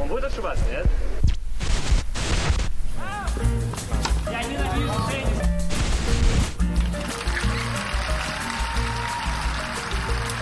Он будет отшиваться, нет? Я ненавижу теннис.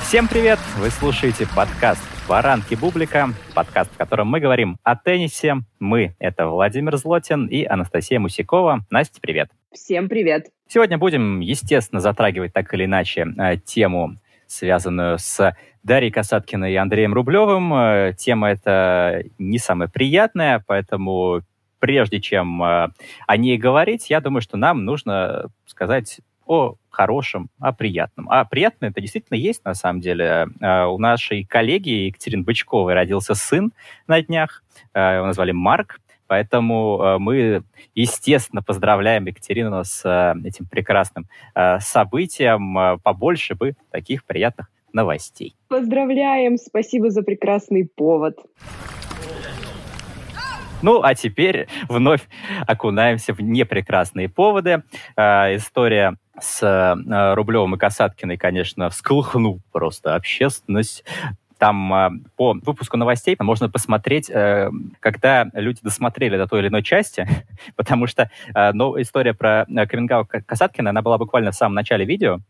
Всем привет! Вы слушаете подкаст «Баранки Бублика», подкаст, в котором мы говорим о теннисе. Мы — это Владимир Злотин и Анастасия Мусякова. Настя, привет! Всем привет! Сегодня будем, естественно, затрагивать так или иначе э, тему, связанную с Дарьей Касаткиной и Андреем Рублевым. Э, тема эта не самая приятная, поэтому прежде чем э, о ней говорить, я думаю, что нам нужно сказать о хорошем, о приятном. А приятное это действительно есть, на самом деле. Э, у нашей коллеги Екатерины Бычковой родился сын на днях. Его назвали Марк. Поэтому э, мы, естественно, поздравляем Екатерину с этим прекрасным событием. Побольше бы таких приятных новостей. Поздравляем, спасибо за прекрасный повод. Ну, а теперь вновь окунаемся в непрекрасные поводы. Э, история с э, Рублевым и Касаткиной, конечно, всколыхнул просто общественность там э, по выпуску новостей можно посмотреть, э, когда люди досмотрели до той или иной части, потому что э, ну, история про Камингау Касаткина, она была буквально в самом начале видео,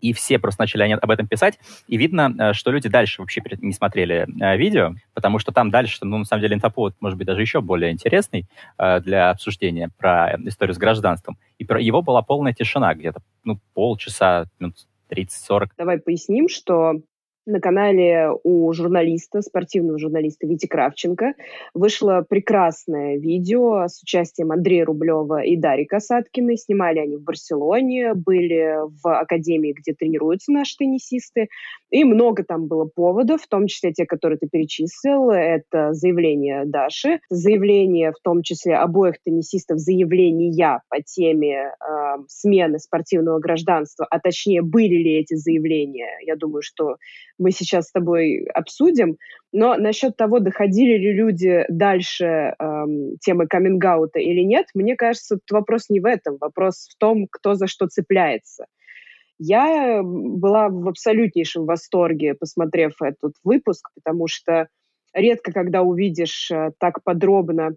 и все просто начали об этом писать, и видно, э, что люди дальше вообще не смотрели э, видео, потому что там дальше, ну, на самом деле, инфоповод может быть даже еще более интересный э, для обсуждения про историю с гражданством. И про его была полная тишина где-то, ну, полчаса, минут 30-40. Давай поясним, что на канале у журналиста, спортивного журналиста Вити Кравченко вышло прекрасное видео с участием Андрея Рублева и Дарьи Касаткиной. Снимали они в Барселоне, были в академии, где тренируются наши теннисисты. И много там было поводов, в том числе те, которые ты перечислил. Это заявление Даши, заявление в том числе обоих теннисистов, заявления по теме э, смены спортивного гражданства, а точнее, были ли эти заявления. Я думаю, что мы сейчас с тобой обсудим. Но насчет того, доходили ли люди дальше эм, темы каминг или нет, мне кажется, тут вопрос не в этом. Вопрос в том, кто за что цепляется. Я была в абсолютнейшем восторге, посмотрев этот выпуск, потому что редко, когда увидишь э, так подробно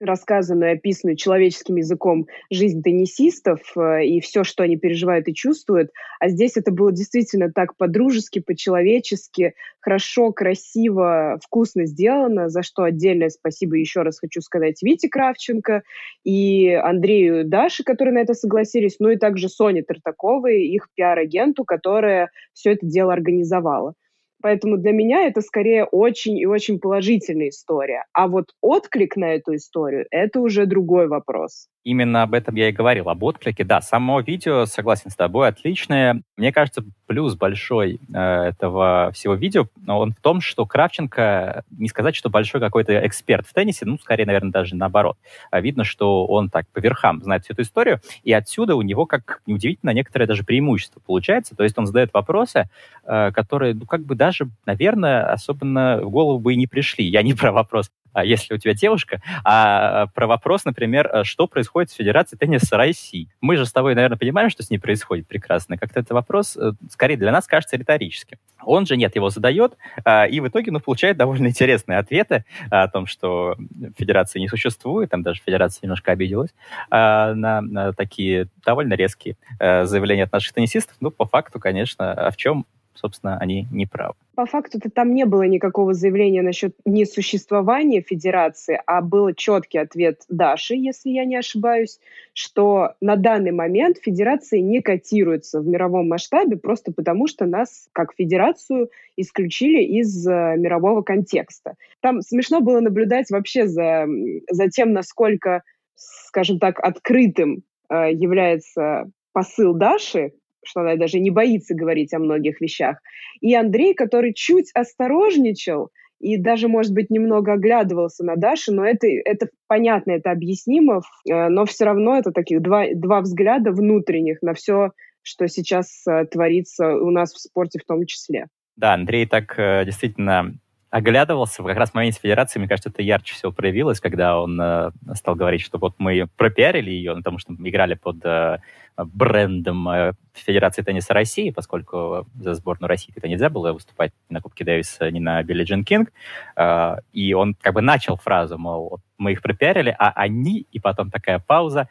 рассказанную, описанную человеческим языком жизнь теннисистов э, и все, что они переживают и чувствуют. А здесь это было действительно так по-дружески, по-человечески, хорошо, красиво, вкусно сделано, за что отдельное спасибо еще раз хочу сказать Вите Кравченко и Андрею Даши, которые на это согласились, ну и также Соне Тартаковой, их пиар-агенту, которая все это дело организовала. Поэтому для меня это скорее очень и очень положительная история. А вот отклик на эту историю — это уже другой вопрос. Именно об этом я и говорил, об отклике. Да, само видео, согласен с тобой, отличное. Мне кажется, плюс большой э, этого всего видео, он в том, что Кравченко, не сказать, что большой какой-то эксперт в теннисе, ну, скорее, наверное, даже наоборот. А видно, что он так по верхам знает всю эту историю, и отсюда у него, как неудивительно, некоторое даже преимущество получается. То есть он задает вопросы, э, которые, ну, как бы даже, наверное, особенно в голову бы и не пришли. Я не про вопрос если у тебя девушка, а про вопрос, например, э, что происходит с Федерацией тенниса России. Мы же с тобой, наверное, понимаем, что с ней происходит прекрасно. Как-то это вопрос, э, скорее, для нас кажется риторическим. Он же нет, его задает, а, и в итоге ну, получает довольно интересные ответы о том, что Федерации не существует, там даже Федерация немножко обиделась а, на, на такие довольно резкие э, заявления от наших теннисистов. Ну, по факту, конечно, а в чем собственно, они не правы. По факту-то там не было никакого заявления насчет несуществования федерации, а был четкий ответ Даши, если я не ошибаюсь, что на данный момент федерации не котируются в мировом масштабе просто потому, что нас как федерацию исключили из э, мирового контекста. Там смешно было наблюдать вообще за, за тем, насколько, скажем так, открытым э, является посыл Даши что она даже не боится говорить о многих вещах. И Андрей, который чуть осторожничал и даже, может быть, немного оглядывался на Дашу, но это, это понятно, это объяснимо, э, но все равно это таких два, два взгляда внутренних на все, что сейчас э, творится у нас в спорте в том числе. Да, Андрей так э, действительно оглядывался как раз в моменте федерации, мне кажется, это ярче всего проявилось, когда он э, стал говорить, что вот мы пропиарили ее, ну, потому что мы играли под э, брендом э, Федерации тенниса России, поскольку за сборную России это нельзя было выступать ни на Кубке Дэвиса, ни на Билли Джин Кинг. Э, и он как бы начал фразу, мол, мы их пропиарили, а они, и потом такая пауза,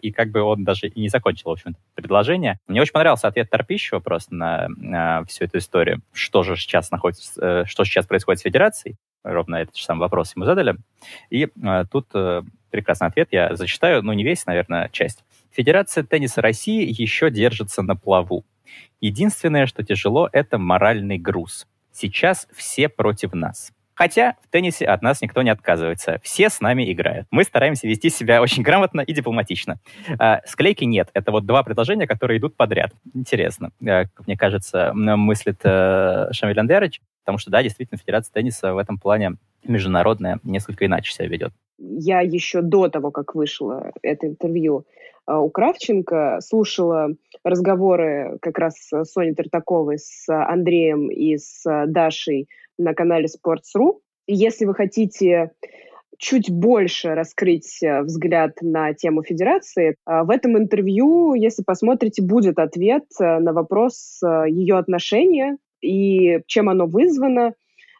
и как бы он даже и не закончил, в общем предложение. Мне очень понравился ответ Торпищева просто на, на всю эту историю. Что же сейчас находится, э, что сейчас происходит с Федерацией? Ровно этот же самый вопрос ему задали. И э, тут э, прекрасный ответ. Я зачитаю, ну, не весь, наверное, часть. Федерация тенниса России еще держится на плаву. Единственное, что тяжело, это моральный груз. Сейчас все против нас. Хотя в теннисе от нас никто не отказывается. Все с нами играют. Мы стараемся вести себя очень грамотно и дипломатично. А, склейки нет. Это вот два предложения, которые идут подряд. Интересно. А, как мне кажется, мыслит а, Шамиль Андерович, потому что, да, действительно, Федерация тенниса в этом плане международная несколько иначе себя ведет. Я еще до того, как вышло это интервью а, у Кравченко, слушала разговоры как раз с Соней Тартаковой, с Андреем и с Дашей на канале Sports.ru. Если вы хотите чуть больше раскрыть э, взгляд на тему федерации. А, в этом интервью, если посмотрите, будет ответ э, на вопрос э, ее отношения и чем оно вызвано.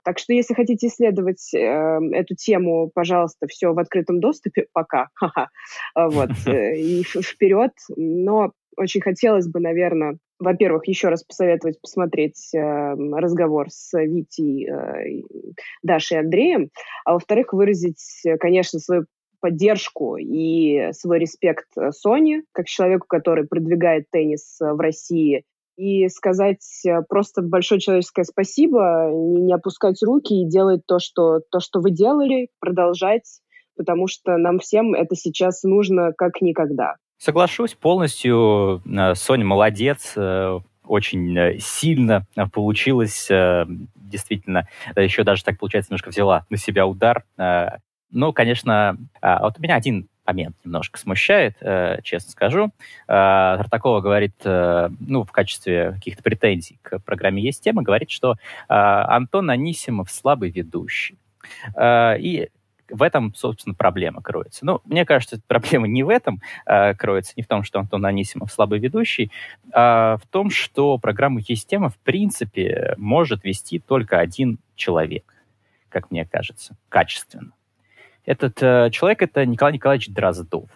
Так что, если хотите исследовать э, эту тему, пожалуйста, все в открытом доступе пока. Вот. И вперед. Но очень хотелось бы, наверное, во-первых, еще раз посоветовать посмотреть э, разговор с Витей, э, Дашей и Андреем, а во-вторых, выразить, конечно, свою поддержку и свой респект Соне, как человеку, который продвигает теннис в России, и сказать э, просто большое человеческое спасибо, не, не опускать руки и делать то что, то, что вы делали, продолжать, потому что нам всем это сейчас нужно как никогда. Соглашусь полностью. Э, Соня молодец, э, очень э, сильно получилось. Действительно, еще даже так, получается, немножко взяла на себя удар. Ну, конечно, а, вот у меня один момент немножко смущает, честно скажу. Тартакова говорит, ну, в качестве каких-то претензий к программе «Есть тема», говорит, что Антон Анисимов слабый ведущий. И в этом, собственно, проблема кроется. Ну, мне кажется, проблема не в этом э, кроется, не в том, что Антон Анисимов слабый ведущий, а в том, что программу «Есть тема» в принципе может вести только один человек, как мне кажется, качественно. Этот э, человек — это Николай Николаевич Дроздов.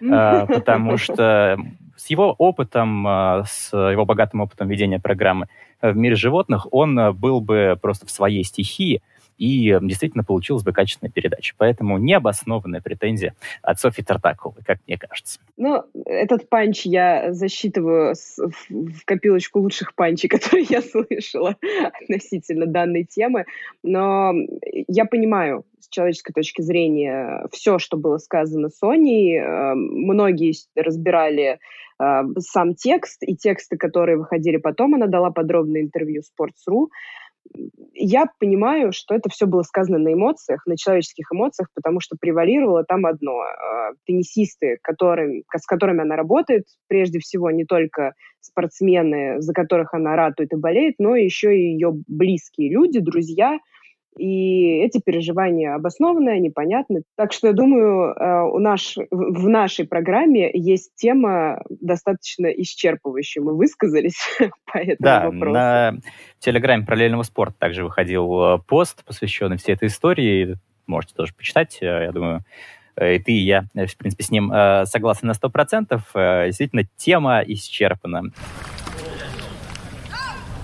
Э, потому что с его опытом, э, с его богатым опытом ведения программы в мире животных, он был бы просто в своей стихии, и действительно получилась бы качественная передача. Поэтому необоснованная претензия от Софьи Тартаковой, как мне кажется. Ну, этот панч я засчитываю в копилочку лучших панчей, которые я слышала относительно данной темы. Но я понимаю с человеческой точки зрения все, что было сказано Соней. Э, многие разбирали э, сам текст и тексты, которые выходили потом. Она дала подробное интервью Sports.ru я понимаю, что это все было сказано на эмоциях, на человеческих эмоциях, потому что превалировало там одно. Э, теннисисты, которым, с которыми она работает, прежде всего не только спортсмены, за которых она ратует и болеет, но еще и ее близкие люди, друзья – и эти переживания обоснованы, они понятны. Так что я думаю, э, у наш, в нашей программе есть тема достаточно исчерпывающая. Мы высказались по этому да, вопросу. На телеграме параллельного спорта также выходил э, пост, посвященный всей этой истории. Можете тоже почитать, э, я думаю, и ты, и я, в принципе, с ним согласны на 100%. Действительно, тема исчерпана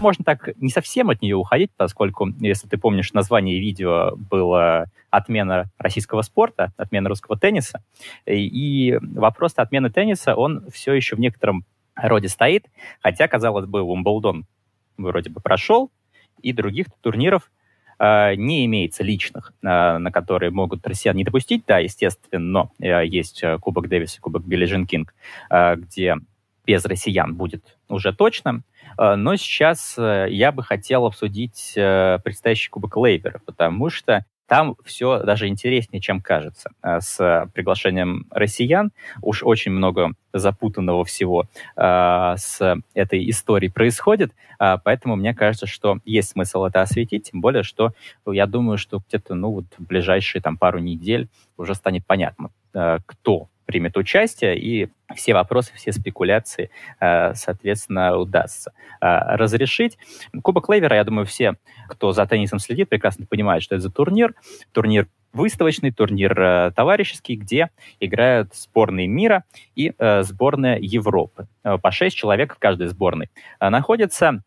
можно так не совсем от нее уходить, поскольку, если ты помнишь, название видео было «Отмена российского спорта», «Отмена русского тенниса». И вопрос отмены тенниса, он все еще в некотором роде стоит, хотя, казалось бы, Умблдон вроде бы прошел, и других турниров э, не имеется личных, э, на которые могут россиян не допустить. Да, естественно, но э, есть Кубок Дэвиса, Кубок Билли Джин Кинг, где без россиян будет уже точно. Э, но сейчас э, я бы хотел обсудить э, предстоящий Кубок Лейвера, потому что там все даже интереснее, чем кажется. С приглашением россиян уж очень много запутанного всего с этой историей происходит, поэтому мне кажется, что есть смысл это осветить, тем более, что я думаю, что где-то, ну, вот в ближайшие там пару недель уже станет понятно, кто примет участие, и все вопросы, все спекуляции, э, соответственно, удастся э, разрешить. Кубок Лейвера, я думаю, все, кто за теннисом следит, прекрасно понимают, что это за турнир. Турнир выставочный, турнир э, товарищеский, где играют сборные мира и сборная Европы. По шесть человек в каждой сборной находится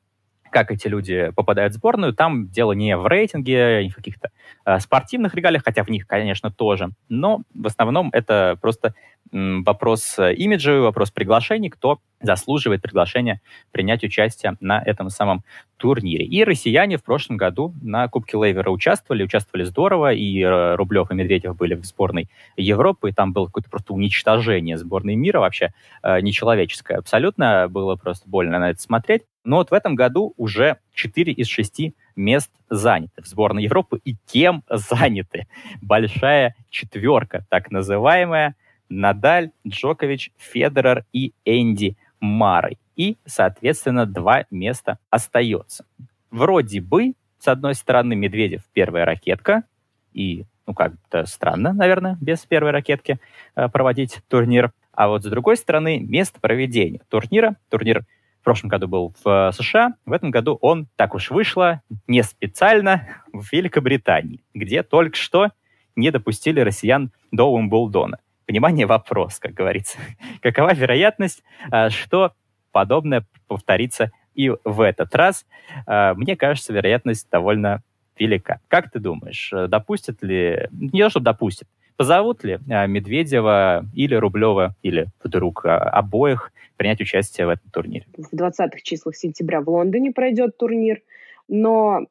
как эти люди попадают в сборную, там дело не в рейтинге, не в каких-то э, спортивных регалиях, хотя в них, конечно, тоже, но в основном это просто вопрос э, имиджа, вопрос приглашений, кто заслуживает приглашения принять участие на этом самом турнире. И россияне в прошлом году на Кубке Лейвера участвовали, участвовали здорово, и э, Рублев и Медведев были в сборной Европы, и там было какое-то просто уничтожение сборной мира, вообще э, нечеловеческое абсолютно, было просто больно на это смотреть. Но вот в этом году уже 4 из 6 мест заняты в сборной Европы, и кем заняты? Большая четверка, так называемая, Надаль, Джокович, Федерер и Энди Марой. И, соответственно, два места остается. Вроде бы, с одной стороны, Медведев первая ракетка, и, ну, как-то странно, наверное, без первой ракетки э, проводить турнир. А вот с другой стороны, место проведения турнира. Турнир прошлом году был в США, в этом году он, так уж вышло, не специально в Великобритании, где только что не допустили россиян до Уимблдона. Внимание, вопрос, как говорится. Какова вероятность, а, что подобное повторится и в этот раз? А, мне кажется, вероятность довольно велика. Как ты думаешь, допустят ли, не то, чтобы допустят, позовут ли а, Медведева или Рублева, или вдруг обоих принять участие в этом турнире? В 20-х числах сентября в Лондоне пройдет турнир, но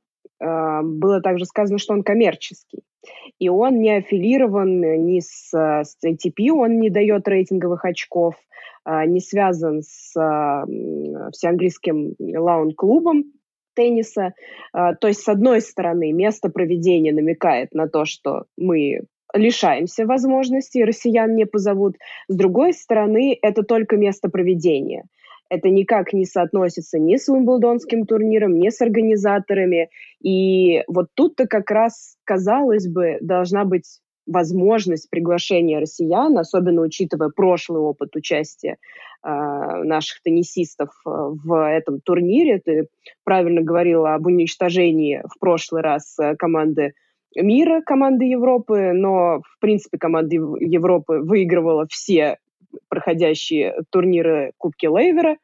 э, было также сказано, что он коммерческий и он не аффилирован ни с, с ATP, он не дает рейтинговых очков, а, не связан с а, всеанглийским лаун-клубом тенниса. А, то есть, с одной стороны, место проведения намекает на то, что мы лишаемся возможности, россиян не позовут. С другой стороны, это только место проведения – это никак не соотносится ни с Уимблдонским турниром, ни с организаторами. И вот тут-то как раз, казалось бы, должна быть возможность приглашения россиян, особенно учитывая прошлый опыт участия э, наших теннисистов э, в этом турнире. Ты правильно говорила об уничтожении в прошлый раз э, команды мира, команды Европы, но, в принципе, команда Европы выигрывала все проходящие турниры Кубки Лейвера.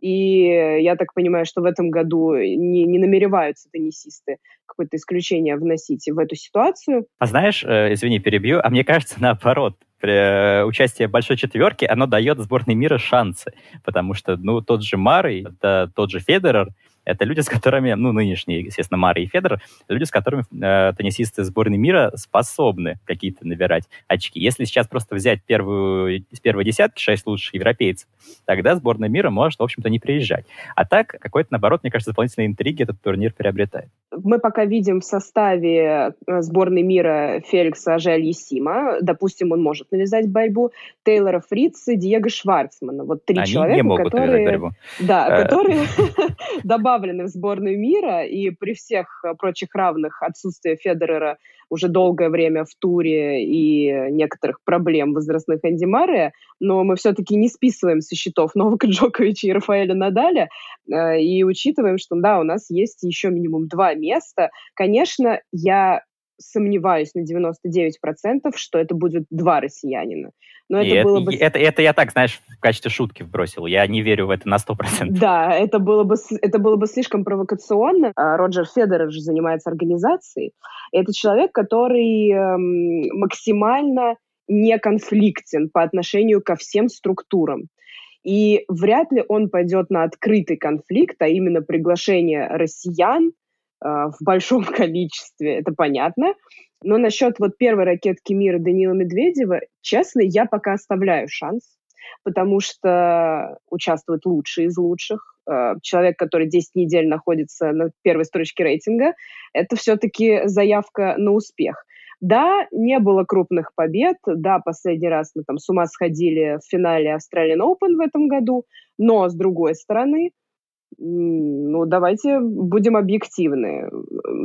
И я так понимаю, что в этом году не, не намереваются теннисисты какое-то исключение вносить в эту ситуацию. А знаешь, э, извини, перебью, а мне кажется, наоборот, при э, участии большой четверки оно дает сборной мира шансы, потому что, ну, тот же Марый, тот же Федерер, это люди, с которыми, ну, нынешние, естественно, Мари и Федор, люди, с которыми э, теннисисты сборной мира способны какие-то набирать очки. Если сейчас просто взять первую, из первой десятки шесть лучших европейцев, тогда сборная мира может, в общем-то, не приезжать. А так, какой-то, наоборот, мне кажется, дополнительные интриги этот турнир приобретает. Мы пока видим в составе э, сборной мира Феликса Ажаль-Есима. Допустим, он может навязать борьбу. Тейлора Фрица, Диего Шварцмана. Вот три Они человека, не могут которые... борьбу. Да, э, которые добавлены в сборную мира, и при всех э, прочих равных отсутствие Федерера уже долгое время в туре и некоторых проблем возрастных Энди Мария, но мы все-таки не списываем со счетов Новака Джоковича и Рафаэля Надаля, и учитываем, что да, у нас есть еще минимум два места. Конечно, я сомневаюсь на 99%, что это будет два россиянина. Но это, это было бы... Это, это я так, знаешь, в качестве шутки вбросил. Я не верю в это на 100%. Да, это было бы, это было бы слишком провокационно. А Роджер Федерер же занимается организацией. Это человек, который эм, максимально не конфликтен по отношению ко всем структурам. И вряд ли он пойдет на открытый конфликт, а именно приглашение россиян в большом количестве, это понятно. Но насчет вот первой ракетки мира Данила Медведева, честно, я пока оставляю шанс, потому что участвуют лучшие из лучших. Э, человек, который 10 недель находится на первой строчке рейтинга, это все-таки заявка на успех. Да, не было крупных побед, да, последний раз мы там с ума сходили в финале Australian Open в этом году, но, с другой стороны, ну, давайте будем объективны.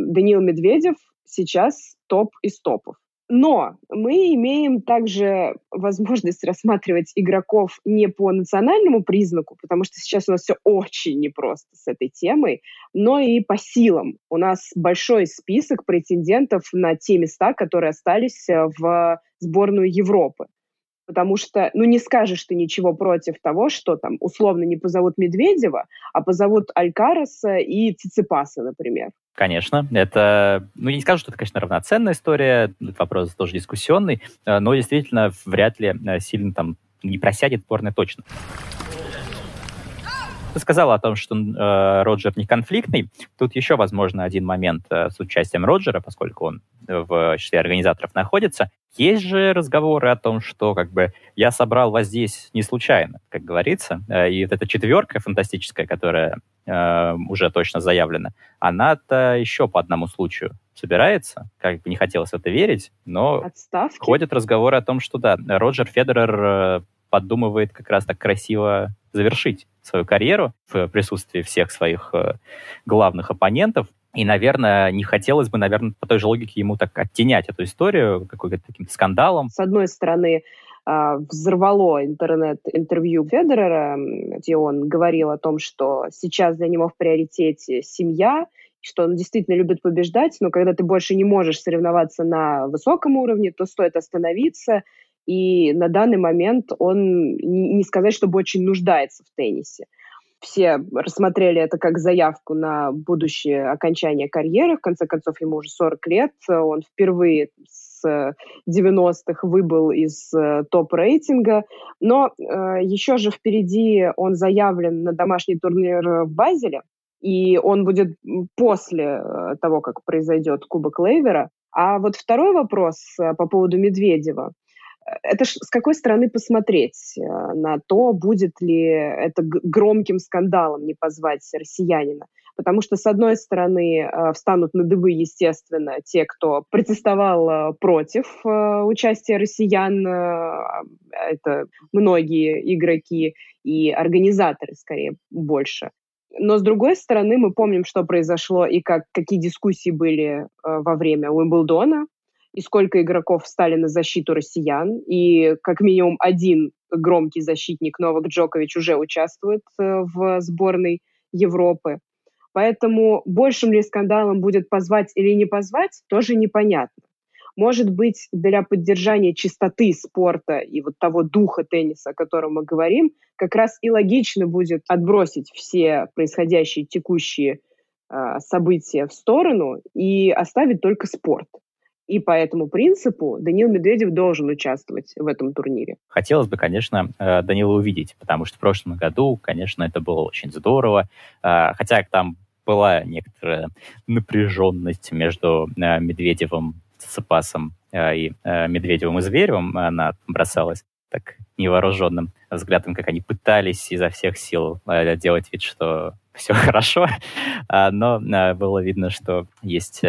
Даниил Медведев сейчас топ из топов. Но мы имеем также возможность рассматривать игроков не по национальному признаку, потому что сейчас у нас все очень непросто с этой темой, но и по силам. У нас большой список претендентов на те места, которые остались э, в сборную Европы. Потому что, ну, не скажешь ты ничего против того, что там условно не позовут Медведева, а позовут Алькараса и Циципаса, например. Конечно, это, ну, я не скажу, что это, конечно, равноценная история, этот вопрос тоже дискуссионный, э, но действительно вряд ли э, сильно там не просядет сборная точно. Ты сказала о том, что э, Роджер не конфликтный. Тут еще, возможно, один момент э, с участием Роджера, поскольку он в числе организаторов находится. Есть же разговоры о том, что как бы я собрал вас здесь не случайно, как говорится. Э, и вот эта четверка фантастическая, которая э, уже точно заявлена, она-то еще по одному случаю собирается. Как бы не хотелось в это верить, но Отставки? ходят разговоры о том, что да, Роджер Федерер э, подумывает как раз так красиво завершить свою карьеру в присутствии всех своих э, главных оппонентов. И, наверное, не хотелось бы, наверное, по той же логике ему так оттенять эту историю какой-то таким скандалом. С одной стороны, а, взорвало интернет-интервью Федерера, где он говорил о том, что сейчас для него в приоритете семья, что он действительно любит побеждать, но когда ты больше не можешь соревноваться на высоком уровне, то стоит остановиться и на данный момент он не сказать, чтобы очень нуждается в теннисе. Все рассмотрели это как заявку на будущее окончание карьеры. В конце концов, ему уже 40 лет. Он впервые с 90-х выбыл из э, топ-рейтинга. Но э, еще же впереди он заявлен на домашний турнир в Базеле. И он будет после э, того, как произойдет Кубок Лейвера. А вот второй вопрос э, по поводу Медведева – это ж с какой стороны посмотреть э, на то, будет ли это громким скандалом не позвать россиянина. Потому что, с одной стороны, э, встанут на дыбы, естественно, те, кто протестовал э, против участия россиян. Это многие игроки и организаторы, скорее, больше. Но, с другой стороны, мы помним, что произошло и как, какие дискуссии были во время Уимблдона, и сколько игроков встали на защиту россиян, и как минимум один громкий защитник Новак Джокович уже участвует э, в сборной Европы. Поэтому большим ли скандалом будет позвать или не позвать, тоже непонятно. Может быть, для поддержания чистоты спорта и вот того духа тенниса, о котором мы говорим, как раз и логично будет отбросить все происходящие текущие э, события в сторону и оставить только спорт. И по этому принципу Данил Медведев должен участвовать в этом турнире. Хотелось бы, конечно, э, Данила увидеть, потому что в прошлом году, конечно, это было очень здорово. Э, хотя там была некоторая напряженность между э, Медведевым, Цепасом и Медведевым и Зверевым. Она бросалась так невооруженным взглядом, как они пытались изо всех сил делать вид, что все хорошо, но было видно, что есть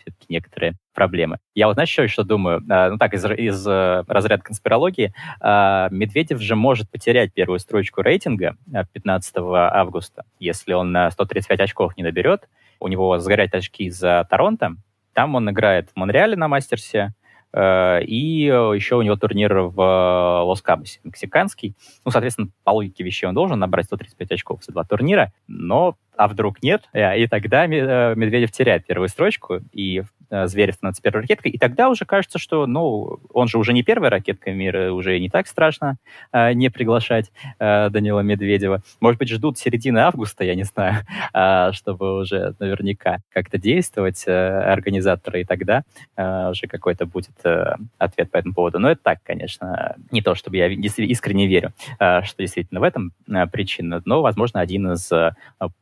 все-таки некоторые проблемы. Я вот, знаешь, еще что думаю? А, ну так, из, из э, разряда конспирологии, а, Медведев же может потерять первую строчку рейтинга 15 августа, если он на 135 очков не наберет. У него сгорят очки за Торонто. Там он играет в Монреале на Мастерсе, э, и еще у него турнир в э, Лос-Кабосе, мексиканский. Ну, соответственно, по логике вещей он должен набрать 135 очков за два турнира, но а вдруг нет? И тогда Медведев теряет первую строчку, и Э, Зверев становится первой ракеткой, и тогда уже кажется, что, ну, он же уже не первая ракетка мира, уже не так страшно э, не приглашать э, Данила Медведева. Может быть, ждут середины августа, я не знаю, э, чтобы уже наверняка как-то действовать э, организаторы, и тогда э, уже какой-то будет э, ответ по этому поводу. Но это так, конечно, не то, чтобы я искренне верю, э, что действительно в этом э, причина, но, возможно, один из э,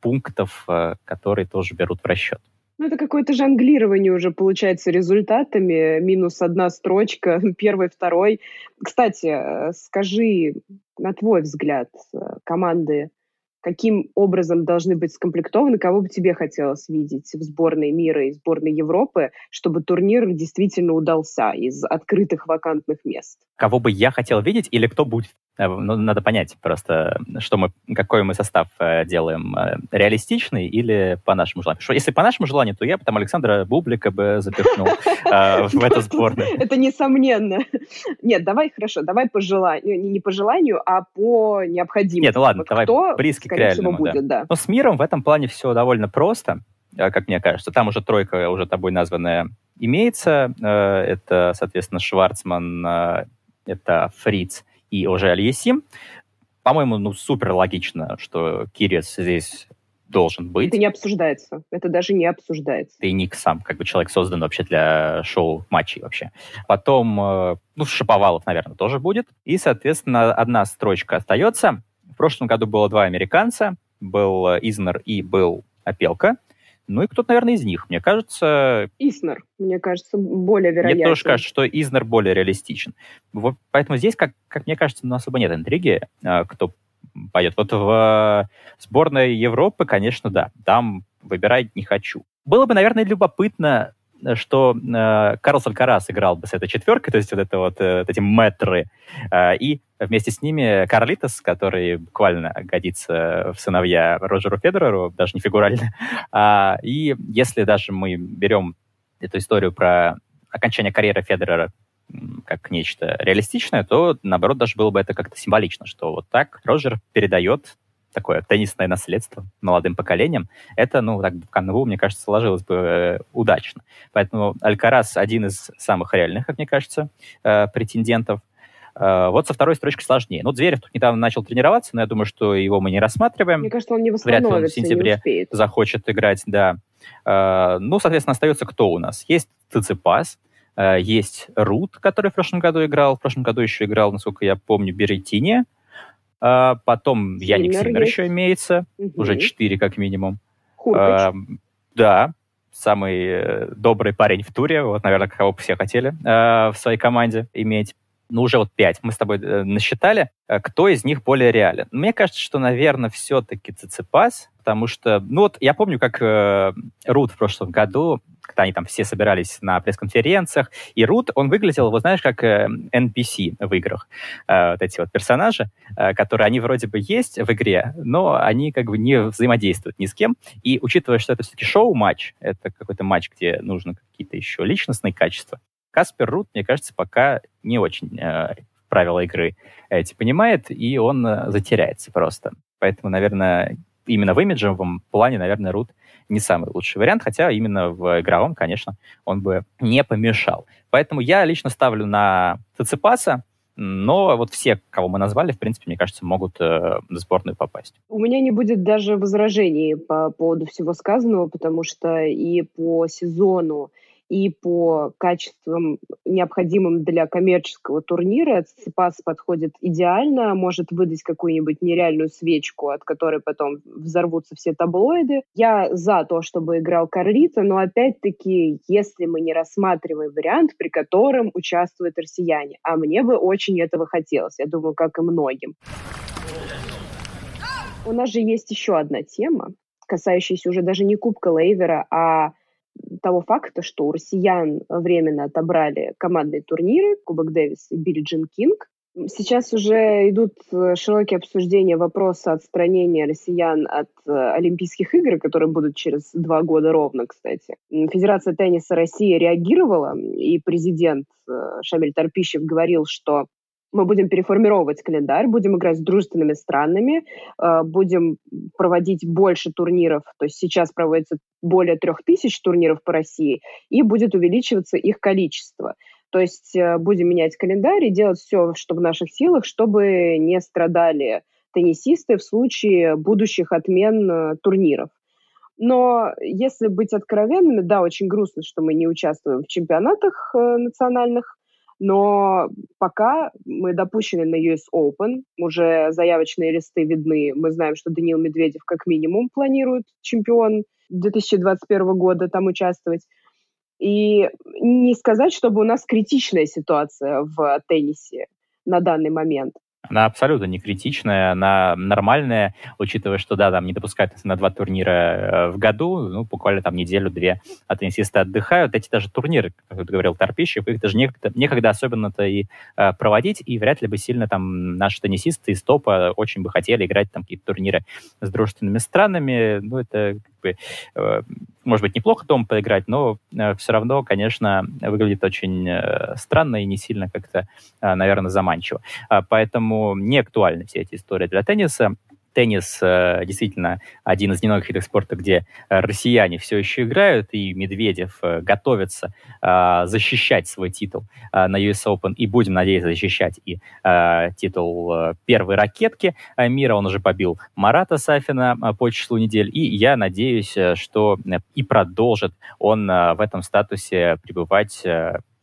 пунктов, э, которые тоже берут в расчет. Ну, это какое-то жонглирование уже получается результатами. Минус одна строчка, первый, второй. Кстати, э, скажи, на твой взгляд, э, команды каким образом должны быть скомплектованы, кого бы тебе хотелось видеть в сборной мира и сборной Европы, чтобы турнир действительно удался из открытых вакантных мест? Кого бы я хотел видеть или кто будет Э, ну, надо понять просто, что мы, какой мы состав э, делаем, э, реалистичный или по нашему желанию. Что, если по нашему желанию, то я бы там Александра Бублика бы запихнул в эту сборную. Это несомненно. Нет, давай, хорошо, давай по желанию, не по желанию, а по необходимости. Нет, ладно, давай близко к реальному. Но с миром в этом плане все довольно просто, как мне кажется. Там уже тройка, уже тобой названная, имеется. Это, соответственно, Шварцман, это Фриц и уже Алиесим. По-моему, ну, супер логично, что Кирис здесь должен быть. Это не обсуждается. Это даже не обсуждается. И Ник сам, как бы человек создан вообще для шоу матчей вообще. Потом, э, ну, Шаповалов, наверное, тоже будет. И, соответственно, одна строчка остается. В прошлом году было два американца. Был Изнер и был Опелка. Ну и кто-то, наверное, из них. Мне кажется... Иснер, мне кажется, более вероятно. Мне тоже кажется, что Изнер более реалистичен. Вот, поэтому здесь, как, как мне кажется, ну, особо нет интриги, а, кто пойдет. Вот в сборной Европы, конечно, да. Там выбирать не хочу. Было бы, наверное, любопытно что э, Карлс Алькарас играл бы с этой четверкой, то есть вот это вот, э, вот эти метры, э, и вместе с ними Карлитос, который буквально годится в сыновья Роджеру Федереру, даже не фигурально. А, и если даже мы берем эту историю про окончание карьеры Федерера как нечто реалистичное, то, наоборот, даже было бы это как-то символично, что вот так Роджер передает такое теннисное наследство молодым поколением, это, ну, так, в канву, мне кажется, сложилось бы э, удачно. Поэтому Алькарас один из самых реальных, как мне кажется, э, претендентов. Э, вот со второй строчкой сложнее. Ну, Зверев тут недавно начал тренироваться, но я думаю, что его мы не рассматриваем. Мне кажется, он не Вряд ли он в сентябре захочет играть, да. Э, ну, соответственно, остается кто у нас? Есть Циципас, э, есть Рут, который в прошлом году играл, в прошлом году еще играл, насколько я помню, Беретини, а, потом Сильмер Яник Сильмер еще имеется, угу. уже четыре как минимум. А, да, самый э, добрый парень в туре, вот, наверное, кого бы все хотели э, в своей команде иметь. Ну, уже вот пять мы с тобой э, насчитали. Э, кто из них более реален? Мне кажется, что, наверное, все-таки Циципас, потому что, ну вот я помню, как э, Рут в прошлом году когда они там все собирались на пресс-конференциях, и Рут, он выглядел, вот знаешь, как э, NPC в играх. Э, вот эти вот персонажи, э, которые они вроде бы есть в игре, но они как бы не взаимодействуют ни с кем. И учитывая, что это все-таки шоу-матч, это какой-то матч, где нужно какие-то еще личностные качества, Каспер Рут, мне кажется, пока не очень э, правила игры эти понимает, и он э, затеряется просто. Поэтому, наверное, именно в имиджевом плане, наверное, Рут не самый лучший вариант, хотя именно в игровом, конечно, он бы не помешал. Поэтому я лично ставлю на Циципаса, но вот все, кого мы назвали, в принципе, мне кажется, могут э, в сборную попасть. У меня не будет даже возражений по поводу всего сказанного, потому что и по сезону, и по качествам, необходимым для коммерческого турнира, Циципас подходит идеально, может выдать какую-нибудь нереальную свечку, от которой потом взорвутся все таблоиды. Я за то, чтобы играл Карлита, но опять-таки, если мы не рассматриваем вариант, при котором участвуют россияне, а мне бы очень этого хотелось, я думаю, как и многим. У нас же есть еще одна тема, касающаяся уже даже не Кубка Лейвера, а того факта, что у россиян временно отобрали командные турниры Кубок Дэвис и Билли Джин Кинг. Сейчас уже идут э, широкие обсуждения вопроса отстранения россиян от э, Олимпийских игр, которые будут через два года ровно, кстати. Федерация тенниса России реагировала, и президент э, Шамиль Тарпищев говорил, что мы будем переформировать календарь, будем играть с дружественными странами, э, будем проводить больше турниров, то есть сейчас проводится более трех тысяч турниров по России, и будет увеличиваться их количество. То есть э, будем менять календарь и делать все, что в наших силах, чтобы не страдали теннисисты в случае будущих отмен э, турниров. Но если быть откровенными, да, очень грустно, что мы не участвуем в чемпионатах национальных, но пока мы допущены на US Open, уже заявочные листы видны. Мы знаем, что Даниил Медведев как минимум планирует чемпион 2021 года там участвовать. И не сказать, чтобы у нас критичная ситуация в теннисе на данный момент. Она абсолютно не критичная, она нормальная, учитывая, что, да, там не допускают на два турнира э, в году, ну, буквально там неделю-две а теннисисты отдыхают. Эти даже турниры, как ты говорил, Торпищев, их даже некогда, некогда особенно-то и э, проводить, и вряд ли бы сильно там наши теннисисты из топа очень бы хотели играть там какие-то турниры с дружественными странами. Ну, это как бы, э, может быть, неплохо дома поиграть, но э, все равно, конечно, выглядит очень э, странно и не сильно как-то, э, наверное, заманчиво. Э, поэтому не актуальны все эти истории для тенниса теннис э, действительно один из немногих видов спорта, где э, россияне все еще играют, и Медведев э, готовится защищать свой титул на US Open, и будем надеяться защищать и титул первой ракетки мира. Он уже побил Марата Сафина по числу недель, и я надеюсь, что и продолжит он в этом статусе пребывать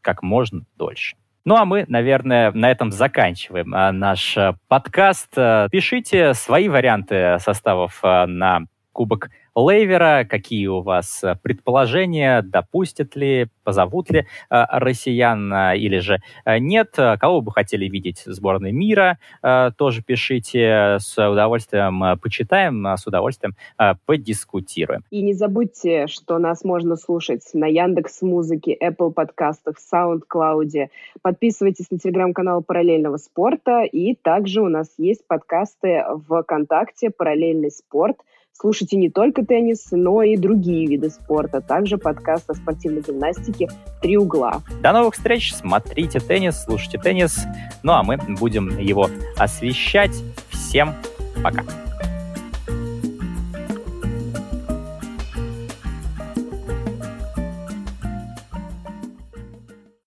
как можно дольше. Ну, а мы, наверное, на этом заканчиваем а, наш а, подкаст. А, пишите свои варианты составов а, на Кубок Лейвера, какие у вас э, предположения, допустят ли, позовут ли э, россиян э, или же нет, кого бы хотели видеть в сборной мира, тоже пишите, с удовольствием почитаем, с удовольствием подискутируем. И не забудьте, что нас можно слушать на Яндекс Музыке, Apple подкастах, SoundCloud. Подписывайтесь на телеграм-канал Параллельного спорта, и также у нас есть подкасты ВКонтакте «Параллельный спорт», Слушайте не только теннис, но и другие виды спорта. Также подкаст о спортивной гимнастике «Три угла». До новых встреч. Смотрите теннис, слушайте теннис. Ну а мы будем его освещать. Всем пока.